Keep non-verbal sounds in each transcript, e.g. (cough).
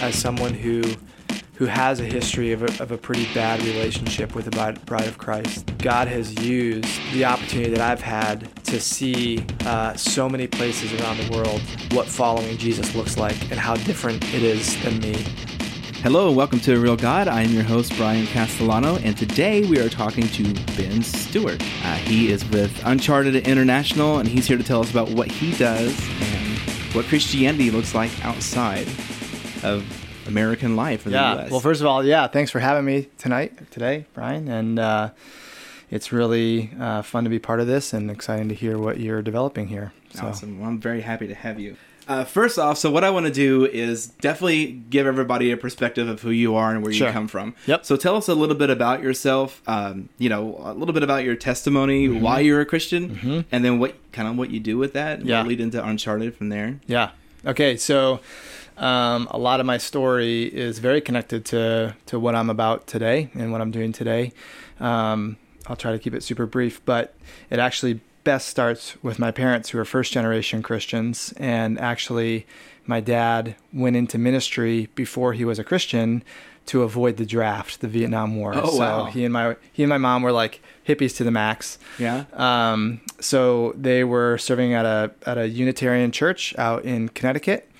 as someone who who has a history of a, of a pretty bad relationship with the bride, of Christ. God has used the opportunity that I've had to see uh, so many places around the world what following Jesus looks like and how different it is than me. Hello and welcome to Real God. I am your host, Brian Castellano, and today we are talking to Ben Stewart. Uh, he is with Uncharted International, and he's here to tell us about what he does and what Christianity looks like outside of American life in yeah. the U.S. Well, first of all, yeah, thanks for having me tonight, today, Brian, and uh, it's really uh, fun to be part of this and exciting to hear what you're developing here. So. Awesome. Well, I'm very happy to have you. Uh, first off, so what I want to do is definitely give everybody a perspective of who you are and where sure. you come from. Yep. So tell us a little bit about yourself. Um, you know, a little bit about your testimony, mm-hmm. why you're a Christian, mm-hmm. and then what kind of what you do with that. Yeah. We'll lead into Uncharted from there. Yeah. Okay. So. Um, a lot of my story is very connected to to what I'm about today and what I'm doing today. Um, I'll try to keep it super brief, but it actually best starts with my parents who are first generation Christians. And actually, my dad went into ministry before he was a Christian to avoid the draft, the Vietnam War. Oh, so wow. he and my he and my mom were like hippies to the max. Yeah. Um, so they were serving at a at a Unitarian church out in Connecticut,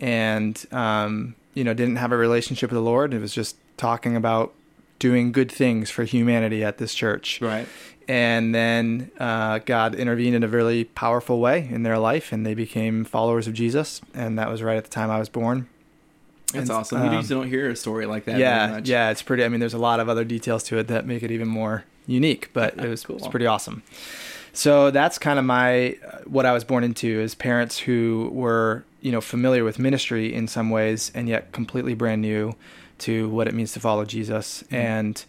and um, you know didn't have a relationship with the Lord. It was just talking about doing good things for humanity at this church. Right and then uh, God intervened in a really powerful way in their life, and they became followers of Jesus. And that was right at the time I was born. That's and, awesome. Um, you usually don't hear a story like that. Yeah, yeah, it's pretty. I mean, there's a lot of other details to it that make it even more unique, but (laughs) it was cool. it's pretty awesome. So that's kind of my uh, what I was born into is parents who were you know familiar with ministry in some ways, and yet completely brand new to what it means to follow Jesus. Mm-hmm. And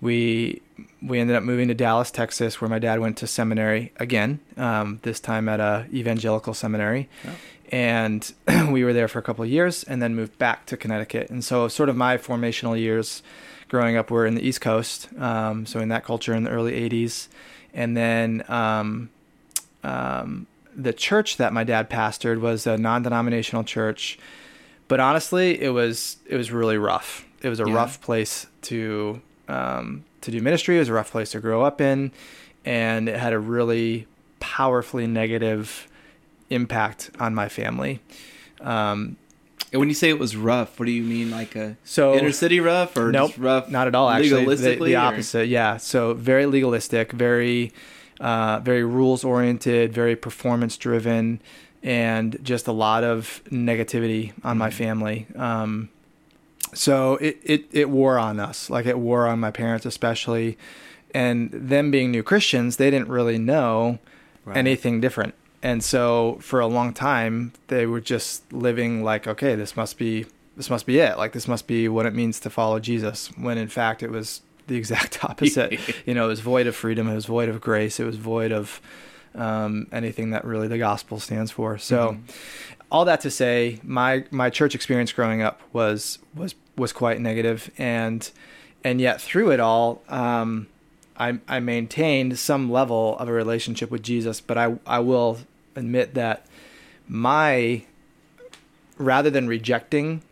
we we ended up moving to Dallas, Texas, where my dad went to seminary again. Um, this time at a evangelical seminary, oh. and (clears throat) we were there for a couple of years, and then moved back to Connecticut. And so, sort of my formational years growing up were in the East Coast, um, so in that culture in the early '80s, and then. Um, um, the church that my dad pastored was a non-denominational church, but honestly, it was it was really rough. It was a yeah. rough place to um, to do ministry. It was a rough place to grow up in, and it had a really powerfully negative impact on my family. Um, and when you say it was rough, what do you mean? Like a so inner city rough or nope, just rough? Not at all. Actually, legalistically, the, the opposite. Yeah. So very legalistic, very, uh, very rules oriented, very performance driven, and just a lot of negativity on my mm-hmm. family. Um, so it, it, it wore on us, like it wore on my parents especially. And them being new Christians, they didn't really know right. anything different. And so for a long time, they were just living like, okay, this must be this must be it. Like this must be what it means to follow Jesus. When in fact it was the exact (laughs) opposite. (laughs) you know, it was void of freedom. It was void of grace. It was void of um, anything that really the gospel stands for. So, mm-hmm. all that to say, my my church experience growing up was was was quite negative, and and yet through it all, um, I I maintained some level of a relationship with Jesus. But I I will admit that my rather than rejecting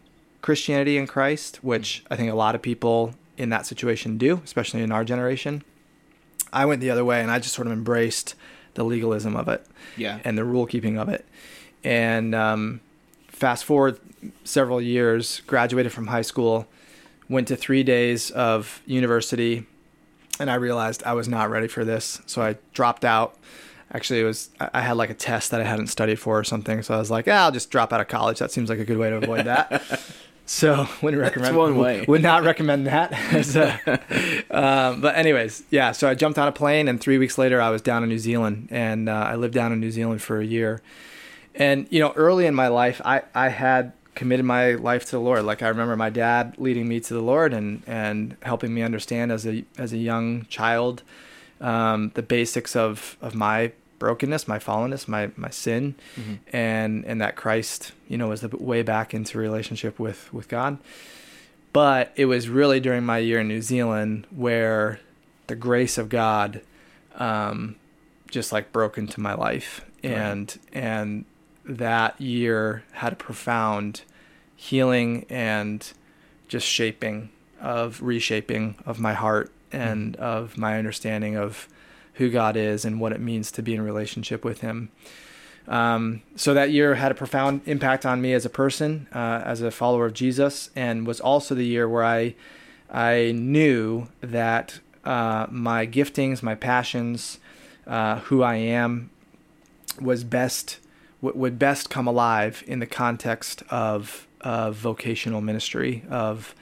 Christianity and Christ, which I think a lot of people in that situation do, especially in our generation, I went the other way and I just sort of embraced the legalism of it, yeah, and the rule keeping of it, and um, fast forward several years, graduated from high school, went to three days of university, and I realized I was not ready for this. So I dropped out. Actually, it was I had like a test that I hadn't studied for or something. So I was like, ah, I'll just drop out of college. That seems like a good way to avoid that. (laughs) so (laughs) wouldn't recommend. That's one (laughs) way. Would not recommend that. (laughs) um, but anyways, yeah. So I jumped on a plane, and three weeks later, I was down in New Zealand, and uh, I lived down in New Zealand for a year. And you know, early in my life, I I had committed my life to the Lord. Like I remember my dad leading me to the Lord and and helping me understand as a as a young child um, the basics of of my brokenness, my fallenness, my my sin, mm-hmm. and and that Christ, you know, was the way back into relationship with with God. But it was really during my year in New Zealand where the grace of God um, just like broke into my life, and right. and that year had a profound healing and just shaping of reshaping of my heart and of my understanding of who God is and what it means to be in relationship with Him. Um, so that year had a profound impact on me as a person, uh, as a follower of Jesus, and was also the year where I I knew that uh, my giftings, my passions, uh, who I am, was best would best come alive in the context of of vocational ministry of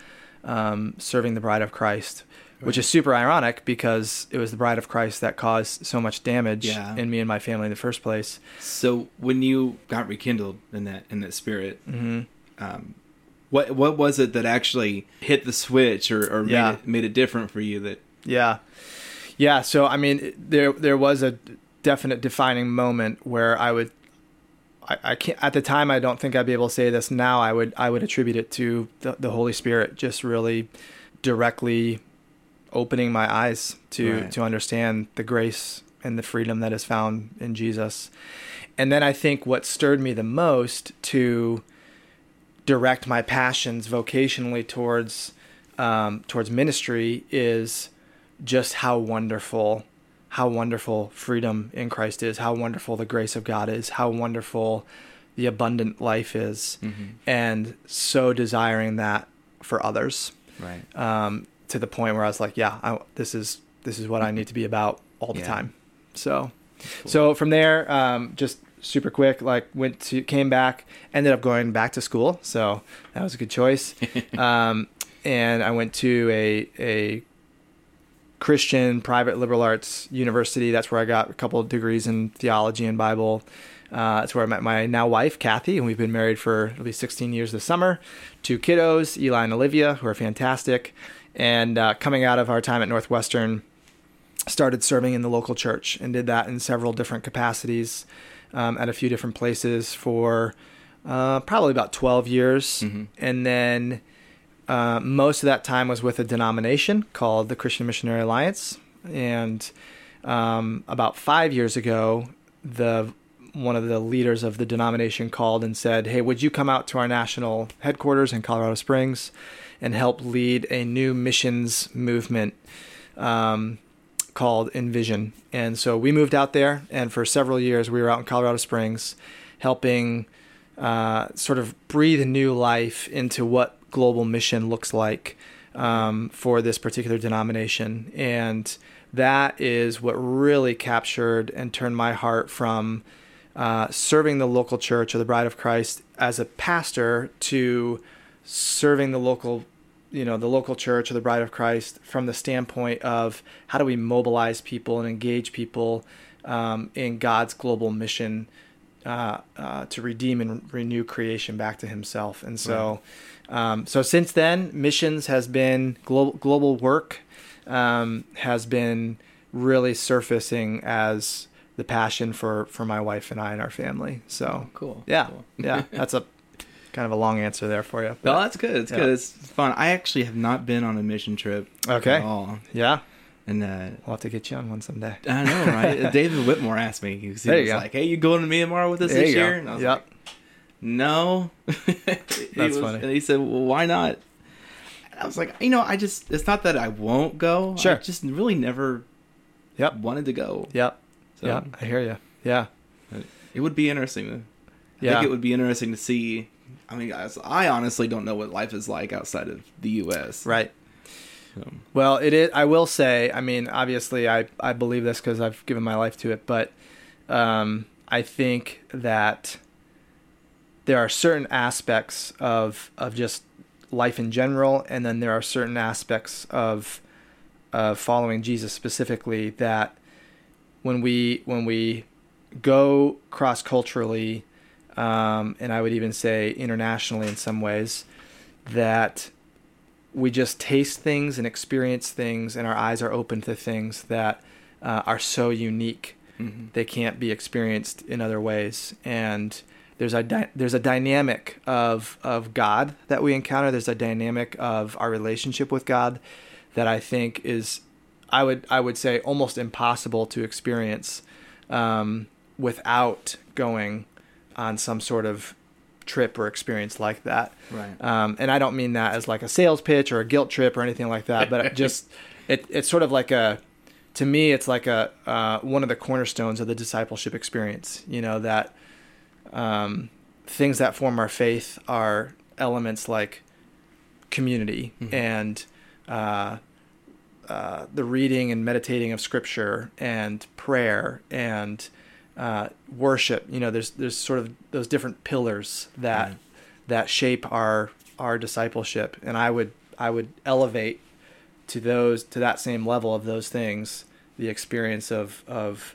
um, serving the bride of Christ, which is super ironic because it was the bride of Christ that caused so much damage Yeah. in me and my family in the first place. So when you got rekindled in that in that spirit, hmm um, what what was it that actually hit the switch or, or made it made it different for you? That Yeah, yeah. So I mean, there there was a definite defining moment where I would, I, I can't at the time. I don't think I'd be able to say this now. I would I would attribute it to the, the Holy Spirit just really directly opening my eyes to Right. to understand the grace and the freedom that is found in Jesus. And then I think what stirred me the most to direct my passions vocationally towards um, towards ministry is just how wonderful how wonderful freedom in Christ is, how wonderful the grace of God is, how wonderful the abundant life is, and so desiring that for others right. um, to the point where I was like, yeah, I, this is this is what I need to be about all the Yeah. time. So, cool. so from there, um, just super quick, like went to came back, ended up going back to school. So that was a good choice. (laughs) um, and I went to a a Christian private liberal arts university. That's where I got a couple of degrees in theology and Bible. Uh, that's where I met my now wife, Kathy, and we've been married for at least 16 years this summer. Two kiddos, Eli and Olivia, who are fantastic. And uh, coming out of our time at Northwestern, started serving in the local church and did that in several different capacities um, at a few different places for uh, probably about 12 years. Mhm. And then uh, most of that time was with a denomination called the Christian Missionary Alliance. And um, about five years ago, the one of the leaders of the denomination called and said, "Hey, would you come out to our national headquarters in Colorado Springs and help lead a new missions movement um, called Envision?" And so we moved out there, and for several years we were out in Colorado Springs, helping uh, sort of breathe new life into what global mission looks like um, for this particular denomination. And that is what really captured and turned my heart from uh, serving the local church or the Bride of Christ as a pastor to serving the local you know the local church or the bride of christ from the standpoint of how do we mobilize people and engage people um, in god's global mission uh, uh, to redeem and renew creation back to himself and so um, so since then missions has been global global work um, has been really surfacing as the passion for for my wife and I and our family so cool. yeah Cool. yeah that's a kind of a long answer there for you No, that's good. It's Yeah. good. It's fun. I actually have not been on a mission trip Okay. at all. yeah And uh, we'll have to get you on one someday I know, right? (laughs) David Whitmore asked me. He was, he was like, "Hey, you going to Myanmar with us There this go. year?" And I was Yep. like, "No." (laughs) That's was- funny. And he said, "Well, why not?" And I was like, "You know, I just it's not that I won't go. Sure. I just really never Yep. wanted to go. Yep. So Yep. I hear you. Yeah. it would be interesting. I Yeah. think it would be interesting to see. I mean, I, I honestly don't know what life is like outside of the U.S. Right. Well, it is. I will say. I mean, obviously, I I believe this because I've given my life to it. But um, I think that there are certain aspects of of just life in general, and then there are certain aspects of of following Jesus specifically that when we when we go cross culturally, um, and I would even say internationally in some ways, that we just taste things and experience things, and our eyes are open to things that uh, are so unique mhm. they can't be experienced in other ways. And there's a dy- there's a dynamic of of God that we encounter. There's a dynamic of our relationship with God that I think is I would I would say almost impossible to experience um, without going on some sort of trip or experience like that. Right. Um, and I don't mean that as like a sales pitch or a guilt trip or anything like that, but (laughs) just it, it's sort of like a to me it's like a uh, one of the cornerstones of the discipleship experience. You know that um, things that form our faith are elements like community Mhm. and uh, uh, the reading and meditating of scripture and prayer and uh, worship. You know, there's there's sort of those different pillars that Right. that shape our our discipleship, and I would I would elevate to those to that same level of those things the experience of of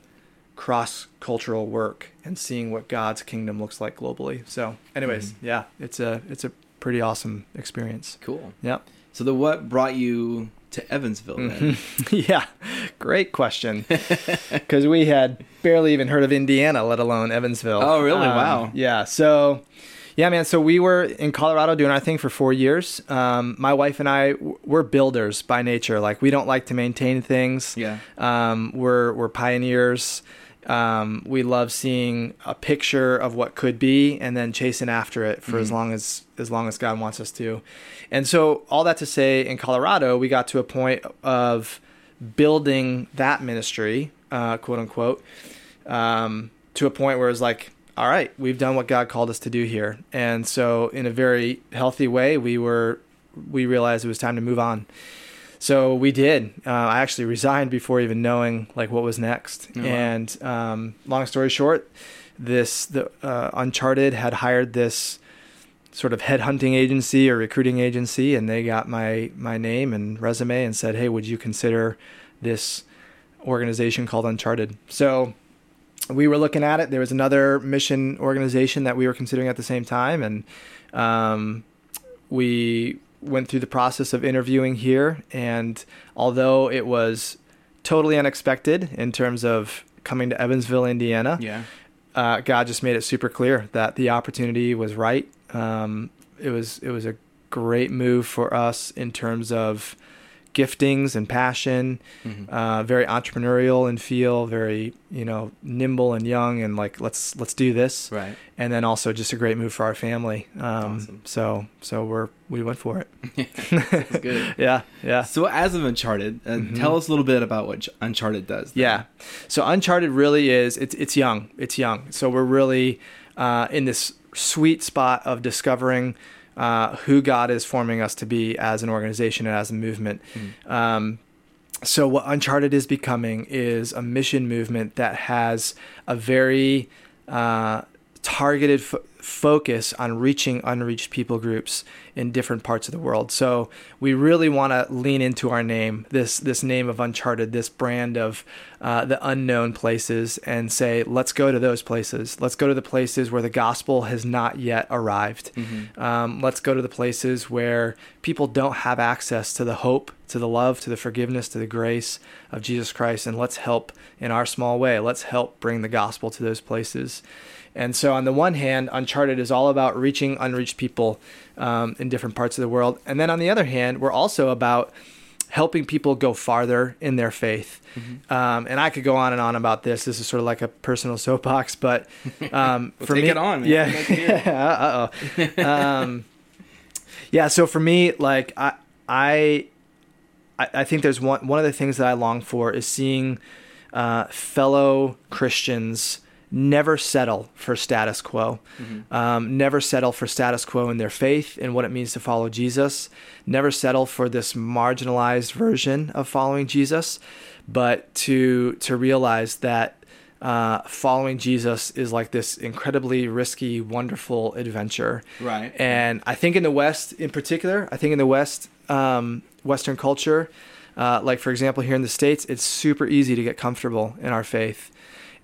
cross cultural work and seeing what God's kingdom looks like globally. So, anyways, Mhm. yeah, it's a it's a pretty awesome experience. Cool. Yep. So the what brought you to Evansville then? Mhm. (laughs) yeah, great question. (laughs) Because we had barely even heard of Indiana, let alone Evansville. Oh, really? Wow. Yeah. So, yeah, man. So we were in Colorado doing our thing for four years. Um, my wife and I, w- we're builders by nature. Like we don't like to maintain things. Yeah. Um, we're we're pioneers. Um, we love seeing a picture of what could be and then chasing after it for as Mhm. long as as long as God wants us to. And so all that to say, in Colorado, we got to a point of building that ministry, uh, quote unquote, um, to a point where it's like, all right, we've done what God called us to do here. And so, in a very healthy way, we were we realized it was time to move on. So we did. Uh, I actually resigned before even knowing like what was next. Oh, wow. And um, long story short, this the uh, Uncharted had hired this sort of headhunting agency or recruiting agency, and they got my my name and resume and said, "Hey, would you consider this organization called Uncharted?" So we were looking at it. There was another mission organization that we were considering at the same time, and um, we went through the process of interviewing here. And although it was totally unexpected in terms of coming to Evansville, Indiana, Yeah. uh, God just made it super clear that the opportunity was right. Um, it was it was a great move for us in terms of giftings and passion. Mhm. Uh, very entrepreneurial and feel very you know nimble and young and like let's let's do this. Right. And then also just a great move for our family. Um, Awesome. So so we're we went for it. (laughs) That's good. (laughs) yeah, yeah. So as of Uncharted, uh, Mhm. tell us a little bit about what Uncharted does. then. Yeah. So Uncharted really is it's it's young. It's young. So we're really uh, in this sweet spot of discovering uh, who God is forming us to be as an organization and as a movement. Mm. Um, so what Uncharted is becoming is a mission movement that has a very uh, targeted fo- focus on reaching unreached people groups in different parts of the world. So we really want to lean into our name, this this name of Uncharted, this brand of uh, the unknown places, and say, let's go to those places. Let's go to the places where the gospel has not yet arrived. Mhm. Um, let's go to the places where people don't have access to the hope, to the love, to the forgiveness, to the grace of Jesus Christ, and let's help in our small way. Let's help bring the gospel to those places. And so, on the one hand, Uncharted is all about reaching unreached people um, in different parts of the world. And then on the other hand, we're also about helping people go farther in their faith. Mm-hmm. Um, and I could go on and on about this. This is sort of like a personal soapbox, but um, (laughs) Well, for take me, it on, man. yeah, Let's hear it. (laughs) uh oh, um, yeah. So for me, like I, I, I I think there's one one of the things that I long for is seeing uh, fellow Christians never settle for status quo, Mhm. um, never settle for status quo in their faith and what it means to follow Jesus, never settle for this marginalized version of following Jesus, but to to realize that uh, following Jesus is like this incredibly risky, wonderful adventure. Right. And I think in the West, in particular, I think in the West, um, Western culture, uh, like for example here in the states, it's super easy to get comfortable in our faith,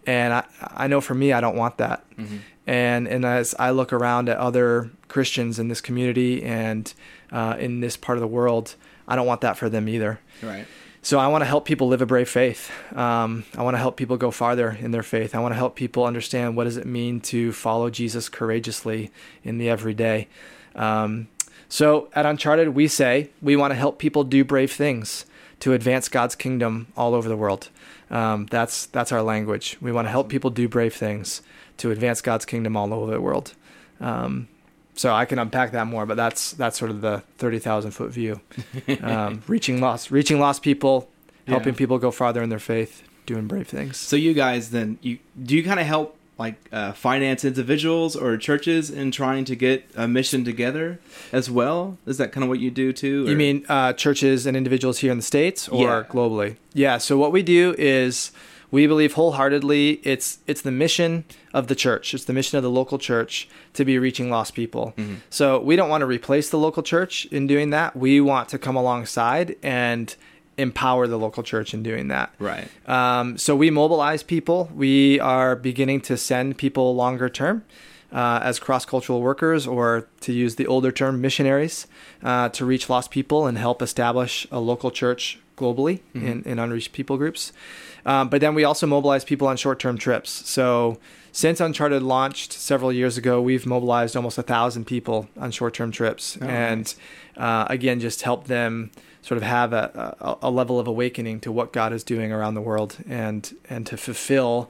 and I, I know for me, I don't want that. Mhm. And and as I look around at other Christians in this community and uh, in this part of the world, I don't want that for them either. Right. So I want to help people live a brave faith. Um, I want to help people go farther in their faith. I want to help people understand what does it mean to follow Jesus courageously in the everyday. Um, so at Uncharted, we say we want to help people do brave things to advance God's kingdom all over the world. Um, that's that's our language. We want to help people do brave things to advance God's kingdom all over the world. Um, so I can unpack that more, but that's that's sort of the thirty thousand foot view, (laughs) um, reaching lost, reaching lost people, helping Yeah. people go farther in their faith, doing brave things. So you guys then you do you kind of help like uh, finance individuals or churches in trying to get a mission together as well? Is that kind of what you do too? or- You mean uh, churches and individuals here in the states or Yeah. globally? Yeah. So what we do is we believe wholeheartedly it's it's the mission of the church. It's the mission of the local church to be reaching lost people. Mm-hmm. So we don't want to replace the local church in doing that. We want to come alongside and empower the local church in doing that. right? Um, so we mobilize people. We are beginning to send people longer term uh, as cross cultural workers, or to use the older term, missionaries, uh, to reach lost people and help establish a local church globally in, in unreached people groups. Um, but then we also mobilize people on short term trips. So since Uncharted launched several years ago, we've mobilized almost a thousand people on short term trips. Oh, and uh, again, just help them sort of have a, a, a level of awakening to what God is doing around the world and and to fulfill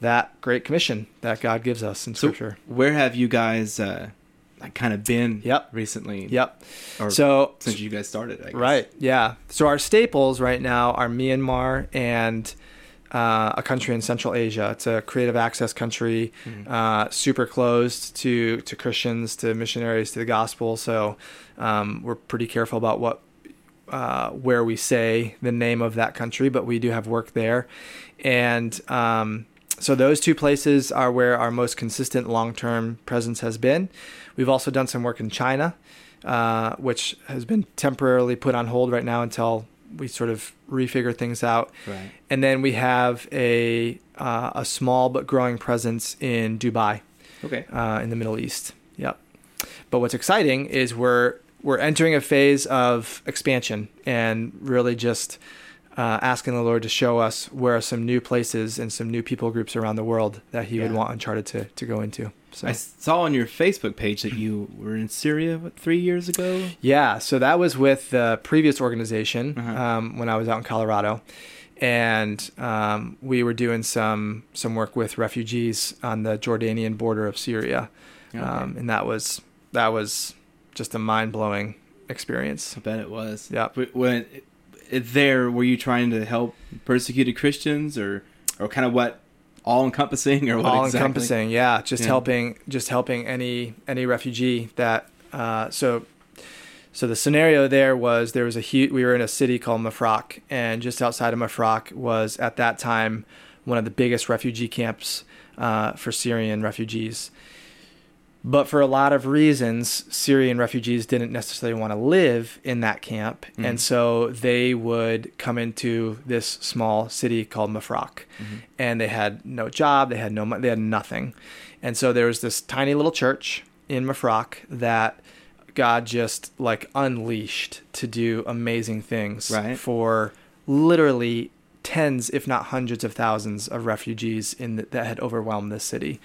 that great commission that God gives us in So Scripture. where have you guys uh, kind of been? Yep. recently. Yep. So since you guys started, I guess. right, yeah. So our staples right now are Myanmar and uh, a country in Central Asia. It's a creative access country, uh, super closed to to Christians, to missionaries, to the gospel. So um, we're pretty careful about what uh, where we say the name of that country, but we do have work there. And um, so those two places are where our most consistent long term presence has been. We've also done some work in China, uh, which has been temporarily put on hold right now until we sort of refigure things out. Right. And then we have a uh, a small but growing presence in Dubai Okay. uh, in the Middle East. Yep. But what's exciting is we're we're entering a phase of expansion and really just uh, asking the Lord to show us where are some new places and some new people groups around the world that He would want Uncharted to, to go into. So I saw on your Facebook page that you were in Syria what, three years ago. yeah, so that was with the previous organization Uh-huh. um, when I was out in Colorado, and um, we were doing some some work with refugees on the Jordanian border of Syria, Okay. um, and that was that was just a mind blowing experience. I bet it was. Yeah. When there, were you trying to help persecuted Christians, or or kind of what all encompassing, or what All exactly? encompassing, yeah, just Yeah. helping just helping any any refugee that uh, so. So the scenario there was there was a huge. We were in a city called Mafraq, and just outside of Mafraq was at that time one of the biggest refugee camps uh, for Syrian refugees. But for a lot of reasons, Syrian refugees didn't necessarily want to live in that camp, Mhm. and so they would come into this small city called Mafraq, Mhm. and they had no job, they had no money, they had nothing, and so there was this tiny little church in Mafraq that God just like unleashed to do amazing things Right. for literally tens, if not hundreds of thousands of refugees in the, that had overwhelmed this city.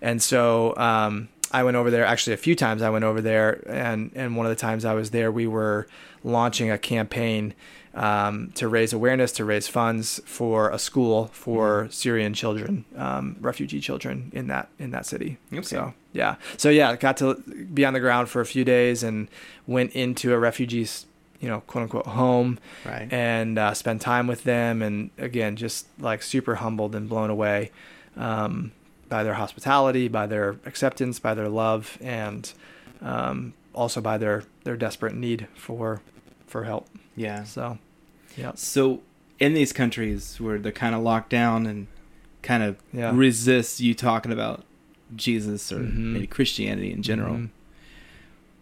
And so um, I went over there actually a few times. I went over there, and and one of the times I was there, we were launching a campaign um, to raise awareness, to raise funds for a school for Syrian children, um, refugee children in that in that city. Okay. So yeah, so yeah, got to be on the ground for a few days and went into a refugee's you know quote unquote home Right. and uh, spend time with them and again just like super humbled and blown away um, by their hospitality by their acceptance by their love and um, also by their their desperate need for for help yeah. so yeah So in these countries where they're kind of locked down and kind of Yeah. resist you talking about Jesus or Mhm. maybe Christianity in general, Mhm.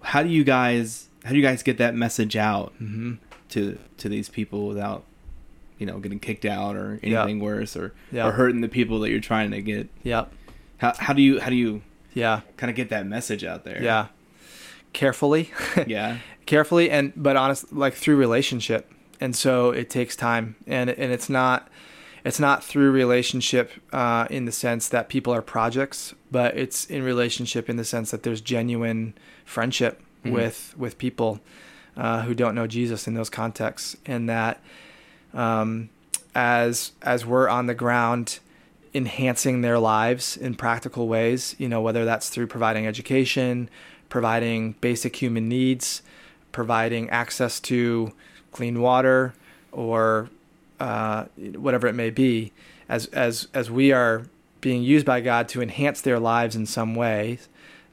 how do you guys how do you guys get that message out hmm to to these people without you know getting kicked out or Yeah. anything worse or Yeah. or hurting the people that you're trying to get? yep How how do you how do you yeah kind of get that message out there? yeah carefully (laughs) Yeah. carefully and but honest like through relationship and so it takes time and and it's not it's not through relationship uh, in the sense that people are projects but it's in relationship in the sense that there's genuine friendship Mhm. with with people uh, who don't know Jesus in those contexts and that um, as as we're on the ground enhancing their lives in practical ways. You know, whether that's through providing education, providing basic human needs, providing access to clean water, or uh, whatever it may be. As as as we are being used by God to enhance their lives in some way,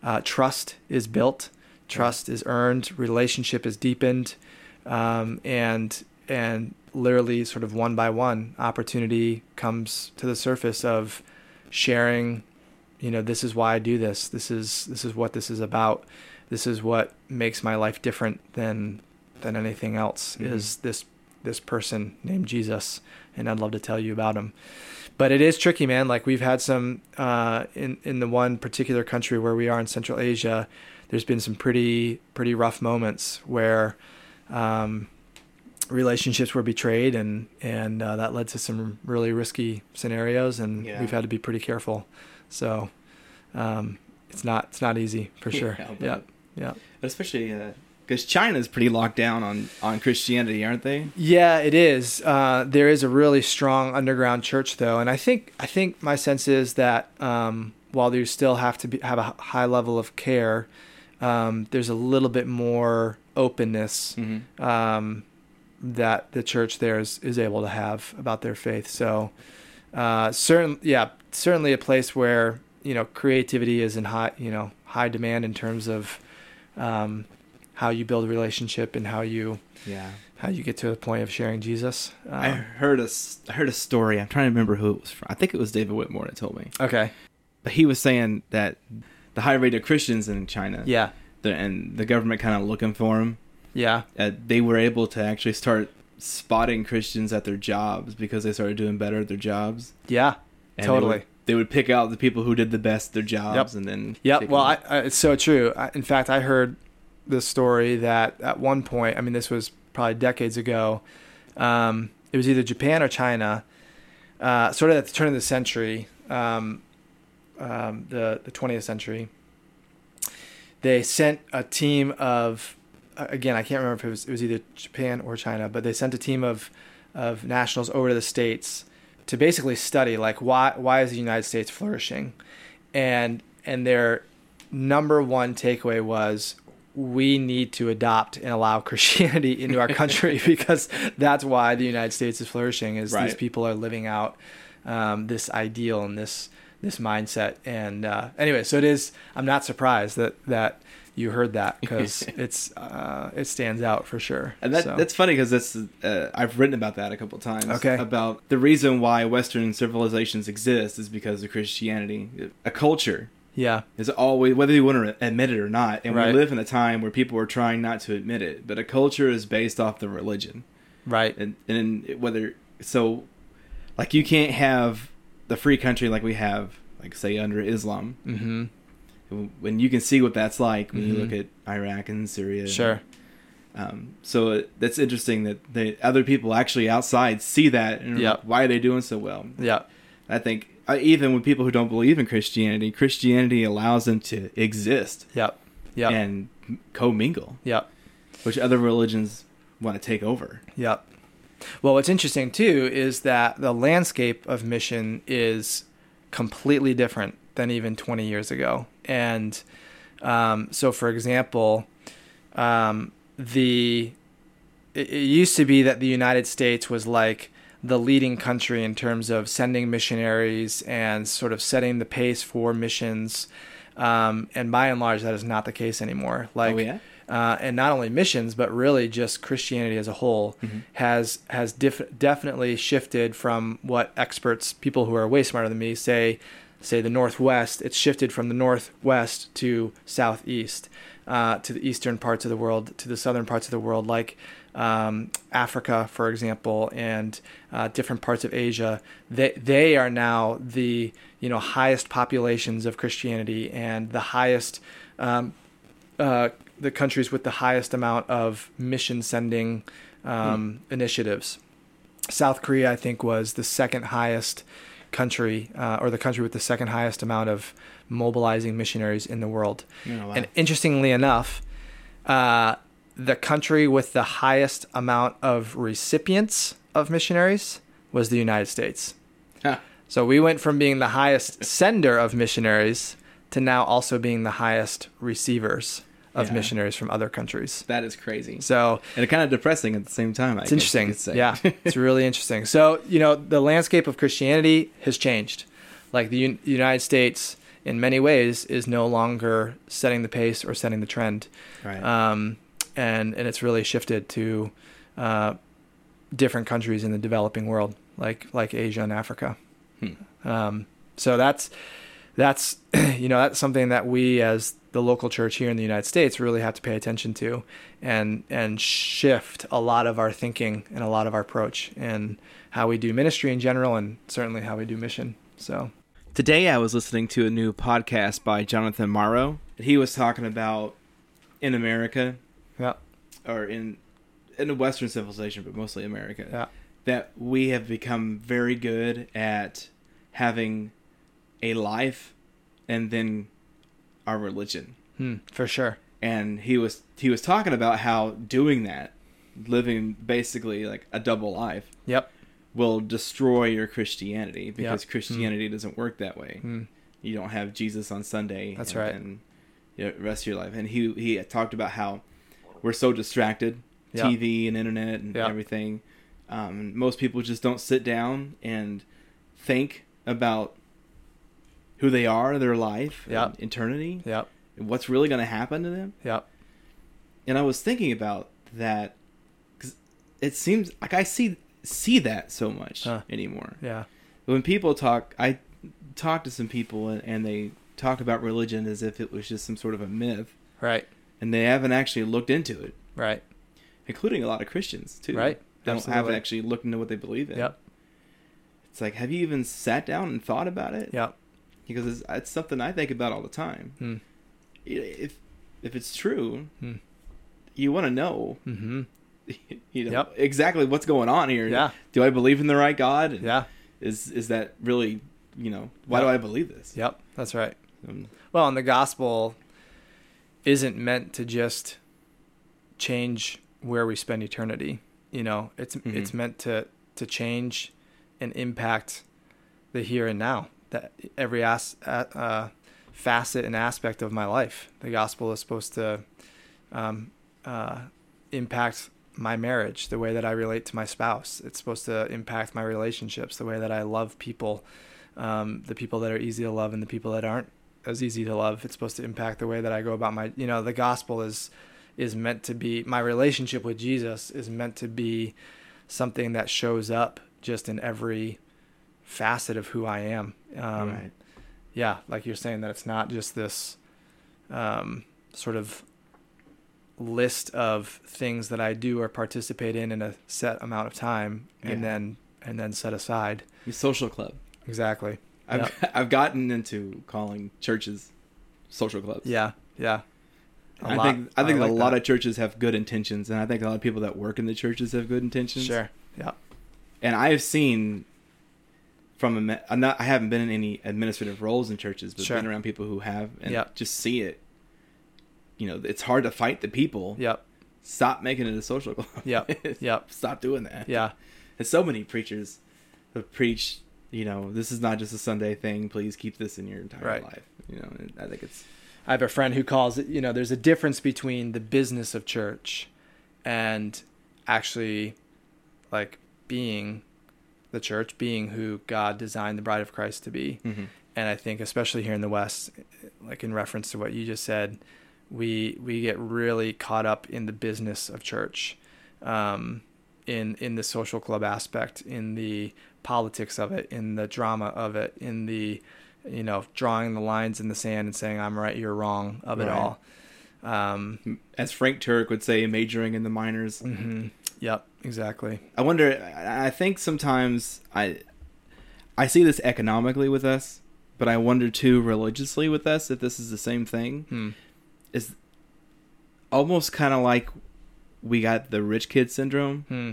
uh, trust is built, trust is earned, relationship is deepened, um, and and literally sort of one by one opportunity comes to the surface of sharing you know this is why I do this. This is this is what this is about. This is what makes my life different than than anything else Mhm. is this this person named Jesus and I'd love to tell you about him. But it is tricky man. Like we've had some uh, in in the one particular country where we are in Central Asia there's been some pretty pretty rough moments where um, relationships were betrayed and and uh, that led to some really risky scenarios and Yeah. we've had to be pretty careful so um, it's not it's not easy for (laughs) sure Yeah, yeah yeah especially because China's pretty locked down on on Christianity, aren't they? yeah it is uh, there is a really strong underground church though and I think I think my sense is that um, while you still have to be, have a high level of care um, there's a little bit more openness Mm-hmm. That the church there is, is able to have about their faith. So, uh, certain, yeah, certainly a place where you know creativity is in high, you know, high demand in terms of um, how you build a relationship and how you Yeah. how you get to a point of sharing Jesus. I Um, heard a I heard a story. I'm trying to remember who it was from. I think it was David Whitmore that told me. okay, But he was saying that the high rate of Christians in China, yeah, the, and the government kind of looking for them, yeah, uh, they were able to actually start spotting Christians at their jobs because they started doing better at their jobs. yeah, And totally. They would, they would pick out the people who did the best at their jobs, and then take well. I, I, it's so true. I, in fact, I heard the story that at one point, I mean, this was probably decades ago. Um, it was either Japan or China, uh, sort of at the turn of the century, um, um, the the twentieth century. They sent a team of, again, I can't remember if it was it was either Japan or China, but they sent a team of of nationals over to the states to basically study like why why is the United States flourishing, and and their number one takeaway was we need to adopt and allow (laughs) Christianity into our country (laughs) because that's why the United States is flourishing. Is these people are living out um, this ideal and this this mindset. And uh, anyway, so it is. I'm not surprised that that you heard that because (laughs) it's uh, it stands out for sure. And that, So, that's funny because that's uh, I've written about that a couple times. Okay. About the reason why Western civilizations exist is because of Christianity. A culture yeah, is always whether you want to admit it or not, and Right. we live in a time where people are trying not to admit it. But a culture is based off the religion, right. and and whether so, like you can't have the free country like we have, like say under Islam, Mm-hmm. When you can see what that's like when you Mhm. look at Iraq and Syria. Sure. Um, so it, that's interesting that the other people actually outside see that and Yep. like, why are they doing so well? Yeah. I think uh, even with people who don't believe in Christianity, Christianity allows them to exist Yep. Yep. and commingle, Yep. which other religions want to take over. Yep. Well, what's interesting too is that the landscape of mission is completely different than even 20 years ago. And um, so, for example, um, the it, it used to be that the United States was like the leading country in terms of sending missionaries and sort of setting the pace for missions. Um, and by and large, that is not the case anymore. Like, oh yeah, uh, and not only missions, but really just Christianity as a whole Mhm. has has def- definitely shifted from what experts, people who are way smarter than me, say say the northwest. It's shifted from the northwest to southeast, uh, to the eastern parts of the world, to the southern parts of the world, like um, Africa, for example, and uh, different parts of Asia. They they are now the you know highest populations of Christianity and the highest um, uh, the countries with the highest amount of mission sending um, initiatives. South Korea, I think, was the second highest country, uh, or the country with the second highest amount of mobilizing missionaries in the world. Wow. And interestingly enough, uh, the country with the highest amount of recipients of missionaries was the United States. Huh. So we went from being the highest sender of missionaries to now also being the highest receivers of Yeah. missionaries from other countries. That is crazy. So And kind of depressing at the same time. I it's interesting. Yeah, it's really (laughs) interesting. So you know, the landscape of Christianity has changed. Like the Un- United States, in many ways, is no longer setting the pace or setting the trend, right. um, and and it's really shifted to uh, different countries in the developing world, like like Asia and Africa. Hmm. Um, so that's that's (clears throat) you know that's something that we as the local church here in the United States really have to pay attention to and and shift a lot of our thinking and a lot of our approach and how we do ministry in general and certainly how we do mission. So Today I was listening to a new podcast by Jonathan Morrow. He was talking about in America yeah, or in in the Western civilization, but mostly America, yeah, that we have become very good at having a life and then our religion. hmm, for sure. And he was he was talking about how doing that, living basically like a double life, Yep. will destroy your Christianity because Yep. Christianity doesn't work that way. Hmm. You don't have Jesus on Sunday. That's and right. then, you know, the rest of your life. And he he talked about how we're so distracted, Yep. TV and internet and Yep. everything. Um, most people just don't sit down and think about who they are, their life, Yep. eternity, Yep. and what's really going to happen to them. Yep. And I was thinking about that because it seems like I see see that so much Huh. anymore Yeah. when people talk i talk to some people and, and they talk about religion as if it was just some sort of a myth Right. and they haven't actually looked into it Right. including a lot of christians too Right. they don't Absolutely. haven't actually looked into what they believe in Yep. it's like have you even sat down and thought about it Yep. Because it's, it's something i think about all the time Hmm. if if it's true Hmm. you want to know Mm-hmm. (laughs) you know Yep. exactly what's going on here Yeah. do i believe in the right god And Yeah. is is that really you know why do i believe this Yep. That's right. Um, Well, and the gospel isn't meant to just change where we spend eternity. You know, it's Mhm. it's meant to to change and impact the here and now. That every as, uh, uh, facet and aspect of my life. The gospel is supposed to um, uh, impact my marriage, the way that I relate to my spouse. It's supposed to impact my relationships, the way that I love people, um, the people that are easy to love and the people that aren't as easy to love. It's supposed to impact the way that I go about my, you know, the gospel is is meant to be my relationship with Jesus is meant to be something that shows up just in every facet of who I am. Um, right. yeah, like you're saying that it's not just this um, sort of list of things that I do or participate in in a set amount of time, and then and then set aside. Your social club. Exactly. I've (laughs) I've gotten into calling churches social clubs. Yeah. Yeah. A I lot. think I think like a lot that. of churches have good intentions, and I think a lot of people that work in the churches have good intentions. Sure. Yeah. And I have seen from a I'm not I haven't been in any administrative roles in churches, but Sure. been around people who have, and Yep. just see it. You know, it's hard to fight the people. Yep. Stop making it a social club. Yep. (laughs) Yep. Stop doing that. Yeah. And so many preachers have preached, you know, this is not just a Sunday thing. Please keep this in your entire Right. life. You know, I think it's I have a friend who calls it, you know, there's a difference between the business of church and actually like being the church, being who God designed the bride of Christ to be. Mhm. And I think especially here in the West, like in reference to what you just said, we we get really caught up in the business of church. Um in in the social club aspect, in the politics of it, in the drama of it, in the you know drawing the lines in the sand and saying I'm right, you're wrong of it all. Um, as Frank Turk would say, majoring in the minors. mhm. Yep, exactly. I wonder. I think sometimes I, I see this economically with us, but I wonder too religiously with us if this is the same thing. Hmm. Is almost kind of like we got the rich kid syndrome. Hmm.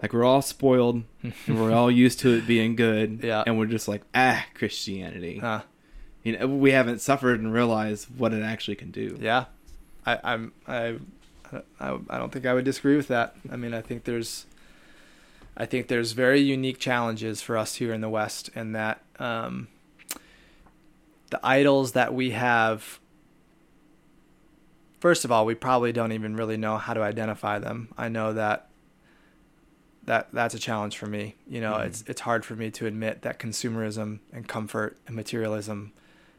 Like we're all spoiled (laughs) and we're all used to it being good. Yeah. And we're just like, ah, Christianity. Huh. You know, we haven't suffered and realized what it actually can do. Yeah, I, I'm I, I I don't think I would disagree with that. I mean, I think there's I think there's very unique challenges for us here in the West, and that um, the idols that we have. First of all, we probably don't even really know how to identify them. I know that that that's a challenge for me. You know, mm-hmm. it's it's hard for me to admit that consumerism and comfort and materialism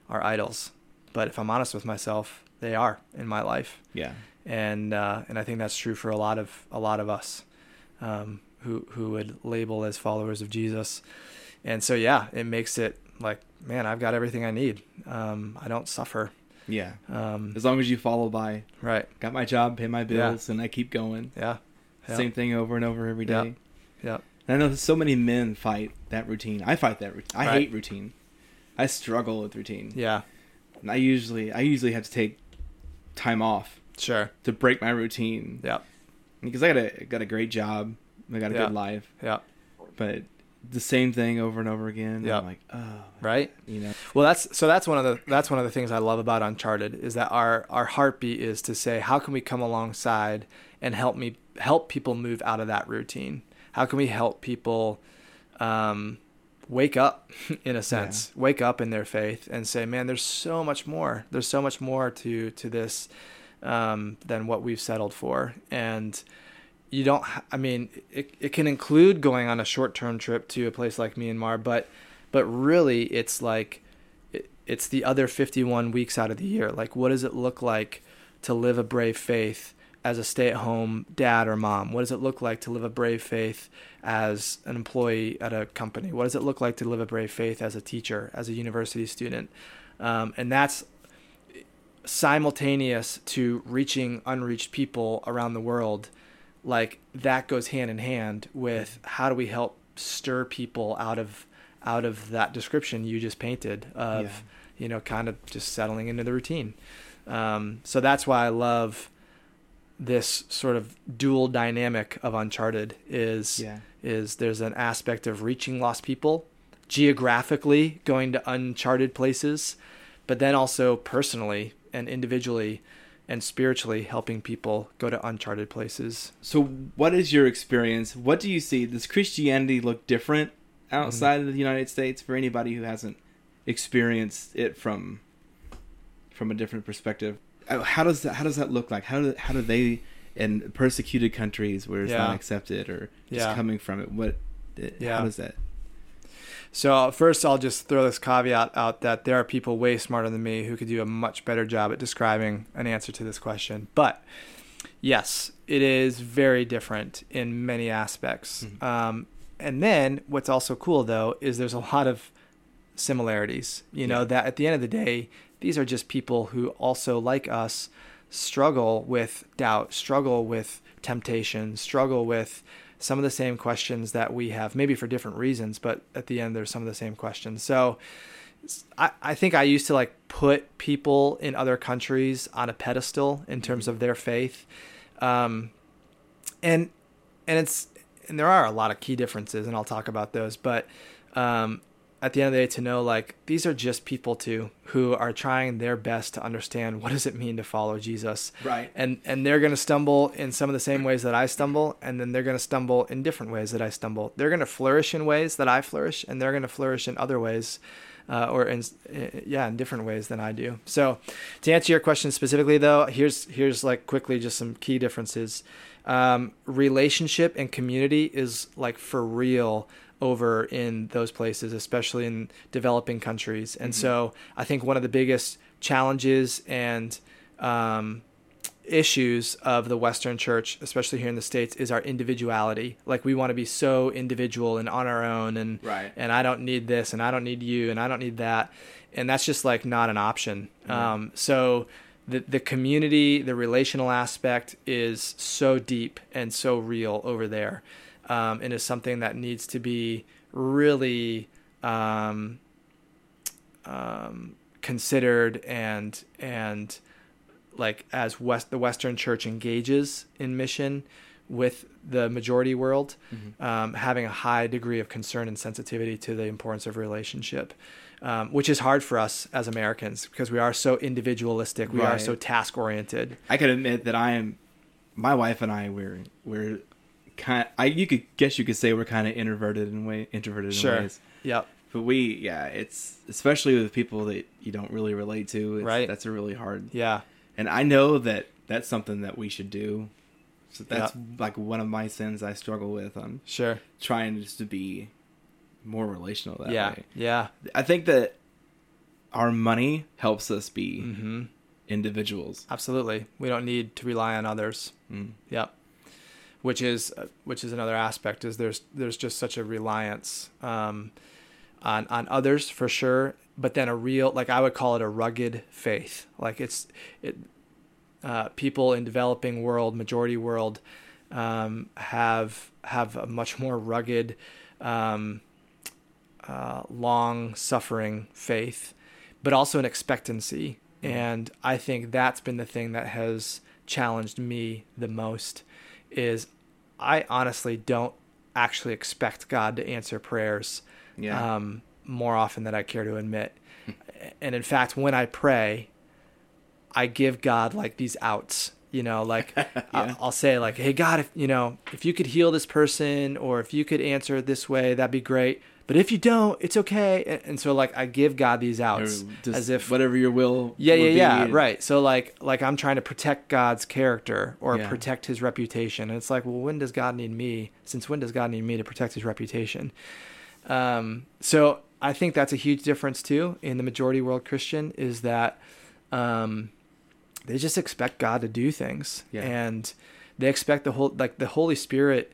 are idols. But if I'm honest with myself, they are in my life. Yeah. And uh, and I think that's true for a lot of a lot of us um, who who would label as followers of Jesus. And so yeah, it makes it like, man, I've got everything I need. Um, I don't suffer. Yeah. Um, as long as you follow by. Right. Got my job, pay my bills, yeah. and I keep going. Yeah. Yep. Same thing over and over every day. Yeah. I know so many men fight that routine. I fight that routine. I right. hate routine. I struggle with routine. Yeah. And I usually I usually have to take time off. Sure. To break my routine. Yeah. Because I got a got a great job. I got a yeah. good life. Yeah. But the same thing over and over again. Yeah. I'm like, oh, right. You know. Well, that's so that's one of the that's one of the things I love about Uncharted is that our our heartbeat is to say how can we come alongside and help me help people move out of that routine. How can we help people um, wake up (laughs) in a sense, yeah. wake up in their faith and say, man, there's so much more. There's so much more to to this um, than what we've settled for. And you don't. I mean, it it can include going on a short term trip to a place like Myanmar, but but really, it's like it, it's the other 51 weeks out of the year. Like, what does it look like to live a brave faith? as a stay at home dad or mom? What does it look like to live a brave faith as an employee at a company? What does it look like to live a brave faith as a teacher, as a university student? Um, and that's simultaneous to reaching unreached people around the world. Like that goes hand in hand with how do we help stir people out of out of that description you just painted of yeah. you know kind of just settling into the routine. Um, so that's why I love this sort of dual dynamic of Uncharted is yeah. is there's an aspect of reaching lost people geographically going to uncharted places, but then also personally and individually and spiritually helping people go to uncharted places. So what is your experience? What do you see? Does Christianity look different outside mm-hmm. of the United States for anybody who hasn't experienced it from from a different perspective? Uh, how does that how does that look like? How do how do they in persecuted countries where it's yeah. not accepted or just yeah. coming from it? What yeah. how does that? So first, I'll just throw this caveat out that there are people way smarter than me who could do a much better job at describing an answer to this question. But yes, it is very different in many aspects. Mm-hmm. Um, and then what's also cool though is there's a lot of similarities. You know that at the end of the day, these are just people who also, like us, struggle with doubt, struggle with temptation, struggle with some of the same questions that we have, maybe for different reasons, but at the end, there's some of the same questions. So I, I think I used to like put people in other countries on a pedestal in terms of their faith. Um, and, and it's, and there are a lot of key differences, and I'll talk about those, but um, at the end of the day to know like these are just people too who are trying their best to understand what does it mean to follow Jesus. Right. And and they're going to stumble in some of the same ways that I stumble and then they're going to stumble in different ways that I stumble. They're going to flourish in ways that I flourish and they're going to flourish in other ways uh, or in yeah, in different ways than I do. So, to answer your question specifically though, here's here's like quickly just some key differences. Um, relationship and community is like for real over in those places, especially in developing countries. And mm-hmm. so I think one of the biggest challenges and um, issues of the Western church, especially here in the States, is our individuality. Like we want to be so individual and on our own and right. and I don't need this and I don't need you and I don't need that. And that's just like not an option. Mm-hmm. Um, so the the community, the relational aspect is so deep and so real over there um, and is something that needs to be really um, um, considered and and like as West the Western Church engages in mission with the majority world, mm-hmm. um, having a high degree of concern and sensitivity to the importance of relationship, um, which is hard for us as Americans because we are so individualistic, we right. are so task oriented. I can admit that I am, my wife and I, we're we're kind. I you could guess you could say we're kind of introverted in way introverted Sure. in ways. Yep. But we, yeah, it's especially with people that you don't really relate to. It's, Right. That's a really hard. Yeah. And I know that that's something that we should do. So that's Yeah. like one of my sins I struggle with on Sure. trying just to be more relational that yeah. way. Yeah. I think that our money helps us be hmm individuals. Absolutely. We don't need to rely on others. Mm. Yep. Which is uh, which is another aspect is there's there's just such a reliance um, on on others for sure, but then a real like I would call it a rugged faith. Like it's it uh, people in developing world, majority world, um, have have a much more rugged, um, uh, long suffering faith, but also an expectancy. And I think that's been the thing that has challenged me the most is I honestly don't actually expect God to answer prayers Yeah. um, more often than I care to admit. (laughs) and in fact, when I pray, I give God like these outs. You know, like (laughs) I'll, I'll say like, "Hey God, if you know, if you could heal this person, or if you could answer this way, that'd be great. But if you don't, it's okay." And, and so like I give God these outs as if whatever your will. yeah, yeah, yeah, right. So like like I'm trying to protect God's character or Yeah. protect his reputation. And it's like, well, when does God need me? Since when does God need me to protect his reputation? Um, so I think that's a huge difference too in the majority world Christian is that um, they just expect God to do things. Yeah. And they expect the whole like the Holy Spirit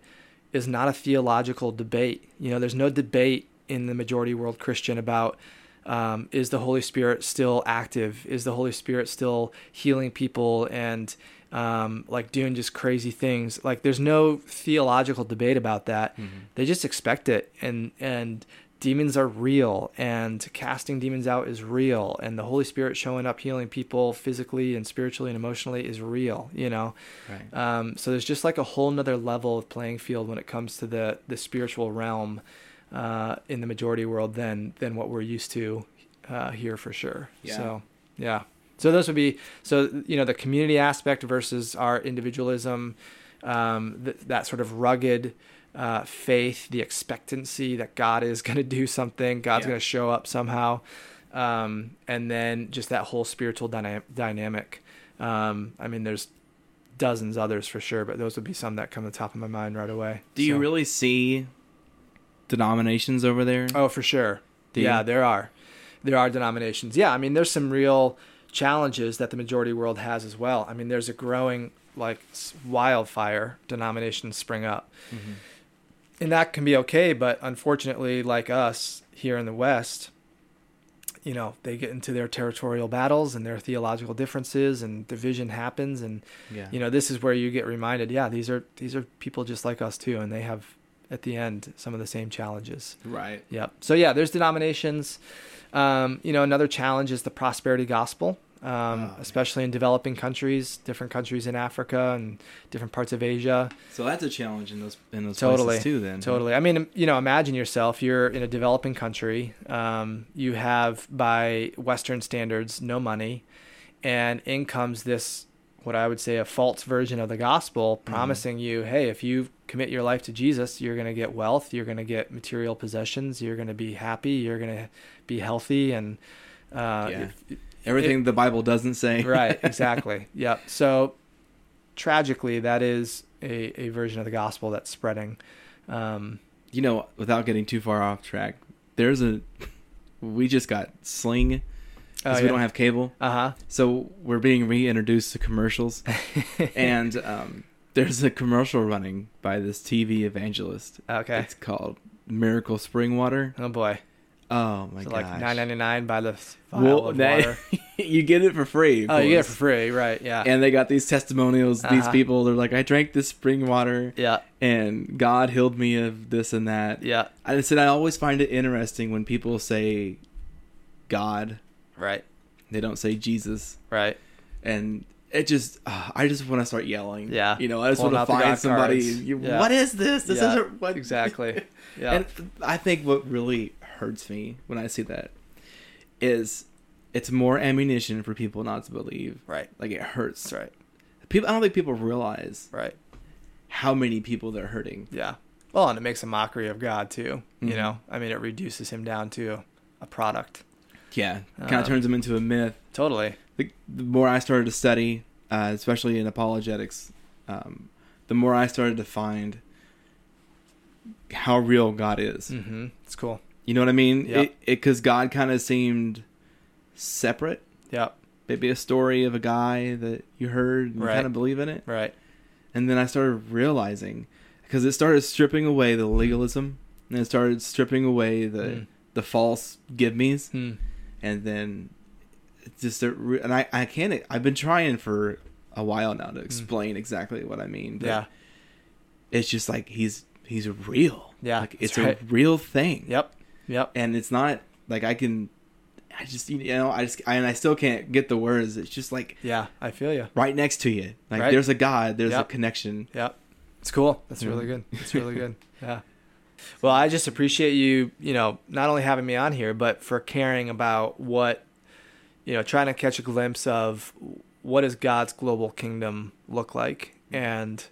is not a theological debate. You know, there's no debate in the majority world Christian about um, is the Holy Spirit still active? Is the Holy Spirit still healing people and um, like doing just crazy things? Like, there's no theological debate about that. Mhm. They just expect it, and and demons are real, and casting demons out is real, and the Holy Spirit showing up healing people physically and spiritually and emotionally is real. You know, Right. um, so there's just like a whole nother level of playing field when it comes to the the spiritual realm uh, in the majority world than than what we're used to uh, here for sure. Yeah. So yeah. So those would be so you know the community aspect versus our individualism, um, th- that sort of rugged uh, faith, the expectancy that God is (laughs) going to do something, God's Yeah. going to show up somehow, um, and then just that whole spiritual dyna- dynamic. Um, I mean, there's dozens others for sure, but those would be some that come to the top of my mind right away. Do you really see denominations over there? Oh, for sure. Do yeah, you? there are. There are denominations. Yeah, I mean, there's some real challenges that the majority world has as well. I mean, there's a growing like wildfire denominations spring up, Mhm. And that can be okay. But unfortunately, like us here in the West, you know, they get into their territorial battles and their theological differences, and division happens. And Yeah. you know, this is where you get reminded, yeah, these are these are people just like us too, and they have at the end some of the same challenges. Right. Yep. So yeah, there's denominations. Um, you know, another challenge is the prosperity gospel, um, Oh, especially in developing countries, different countries in Africa and different parts of Asia. So that's a challenge in those in those Totally. places too. Then Totally. I mean, you know, imagine yourself. You're in a developing country. Um, you have, by Western standards, no money, and in comes this, what I would say, a false version of the gospel, promising you, hey, if you commit your life to Jesus, you're going to get wealth, you're going to get material possessions, you're going to be happy, you're going to be healthy, and uh, Yeah. if- Everything the Bible doesn't say. (laughs) right exactly. Yep. So tragically that is a, a version of the gospel that's spreading. Um, you know, without getting too far off track, there's a we just got Sling because oh, we don't have cable, uh-huh. So we're being reintroduced to commercials, (laughs) and um, there's a commercial running by this TV evangelist. okay. It's called Miracle Spring Water. oh boy Oh my so gosh! like 9.99 by the vial well, of that- water (laughs) you get it for free. oh you get it for free right yeah And they got these testimonials. These Uh-huh. people, they're like, I drank this spring water, yeah and God healed me of this and that. yeah I said I always find it interesting when people say God, right they don't say Jesus, right and it just uh, I just want to start yelling. Yeah. you know, I just Pulling want to find somebody. You, Yeah. What is this? This Yeah, isn't what exactly (laughs) yeah And I think what really hurts me when I see that is it's more ammunition for people not to believe. right Like it hurts. that's right People, I don't think people realize right how many people they're hurting. Yeah. Well, and it makes a mockery of God too. You Mhm. know, I mean, it reduces him down to a product. Yeah, kind of Um, turns him into a myth. Totally. The, the more I started to study, uh, especially in apologetics, um, the more I started to find how real God is. Mm-hmm. It's cool. You know what I mean? Yep. It because God kind of seemed separate. Yep. Maybe a story of a guy that you heard and you Right. kind of believe in it. Right. And then I started realizing because it started stripping away the legalism and it started stripping away the Mm. the false give me's Hmm. and then just a, and I I can't I've been trying for a while now to explain exactly what I mean. but Mm. Yeah. It's just like he's he's real. Yeah, Like it's right. a real thing. Yep. Yep. And it's not like I can I just you know I just I, and I still can't get the words. It's just like Yeah. I feel you. right next to you. Like Right. there's a God, there's Yep. a connection. Yep. It's cool. That's Yeah. really good. It's really good. (laughs) Yeah. Well, I just appreciate you, you know, not only having me on here, but for caring about what, you know, trying to catch a glimpse of what does God's global kingdom look like. And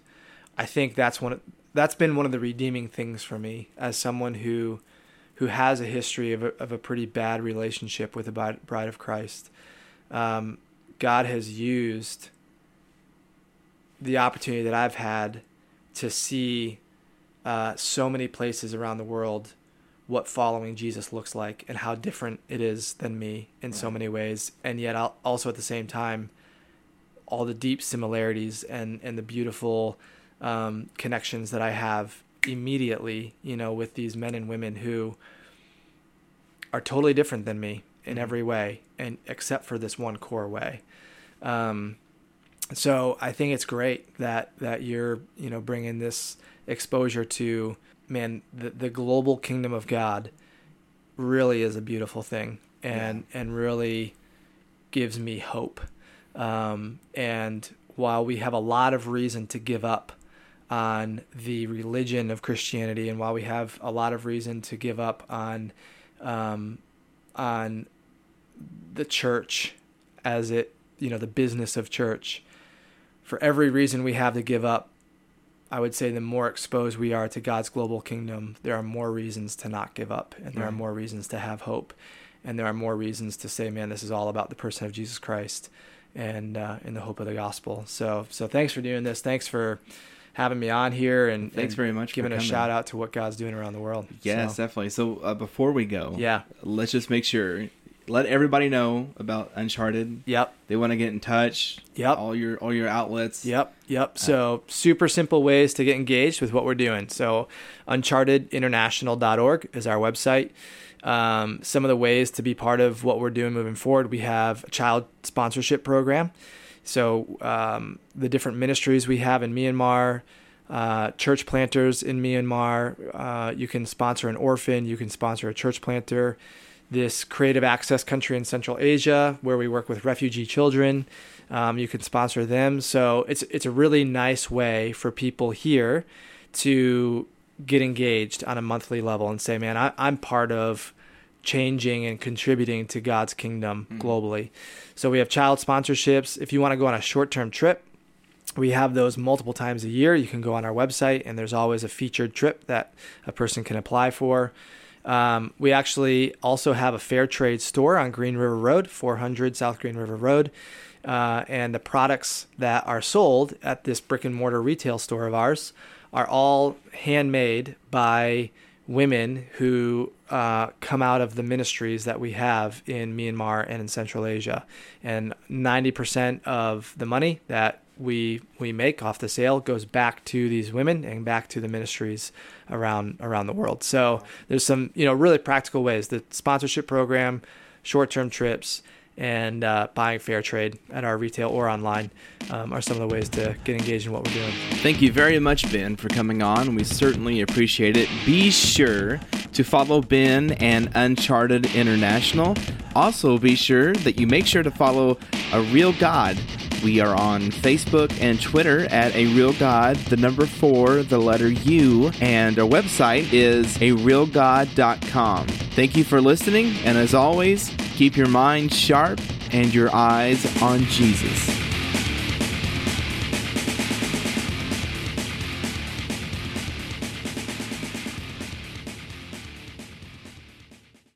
I think that's one of, that's been one of the redeeming things for me as someone who who has a history of a, of a pretty bad relationship with the bride of Christ. Um, God has used the opportunity that I've had to see uh, so many places around the world what following Jesus looks like and how different it is than me in so many ways, and yet I'll, also at the same time, all the deep similarities and and the beautiful um, connections that I have immediately, you know, with these men and women who are totally different than me in every way, and except for this one core way. Um, so I think it's great that that you're you know bringing this exposure to man the the global kingdom of God really is a beautiful thing and and really gives me hope. Um, and while we have a lot of reason to give up on the religion of Christianity and while we have a lot of reason to give up on um, on the church as it you know the business of church. For every reason we have to give up i would say the more exposed we are to god's global kingdom there are more reasons to not give up and there are more reasons to have hope and there are more reasons to say man this is all about the person of jesus christ and uh, in the hope of the gospel. So so thanks for doing this. Thanks for having me on here and Thanks and very much giving a shout out to what god's doing around the world Yes, So, definitely. So uh, before we go, yeah let's just make sure let everybody know about Uncharted. yep They want to get in touch. Yep. All your all your outlets. Yep, yep. So super simple ways to get engaged with what we're doing. So unchartedinternational.org is our website. Um, some of the ways to be part of what we're doing moving forward, we have a child sponsorship program. So um, the different ministries we have in Myanmar, uh, church planters in Myanmar, uh, you can sponsor an orphan, you can sponsor a church planter. This creative access country in Central Asia, where we work with refugee children, um, you can sponsor them. So it's it's a really nice way for people here to get engaged on a monthly level and say, man, I, I'm part of changing and contributing to God's kingdom globally. So we have child sponsorships. If you want to go on a short term trip, we have those multiple times a year. You can go on our website, and there's always a featured trip that a person can apply for. Um, we actually also have a fair trade store on Green River Road, 400 South Green River Road. Uh, and the products that are sold at this brick and mortar retail store of ours are all handmade by women who uh, come out of the ministries that we have in Myanmar and in Central Asia. And 90% of the money that we we make off the sale goes back to these women and back to the ministries around around the world. So there's some you know really practical ways. The sponsorship program, short-term trips, and uh, buying fair trade at our retail or online um, are some of the ways to get engaged in what we're doing. Thank you very much, Ben, for coming on. We certainly appreciate it. Be sure to follow Ben and Uncharted International. Also, be sure that you make sure to follow A Real God. We are on Facebook and Twitter at A Real God, the number four, the letter U, and our website is arealgod.com. Thank you for listening, and as always, keep your mind sharp and your eyes on Jesus.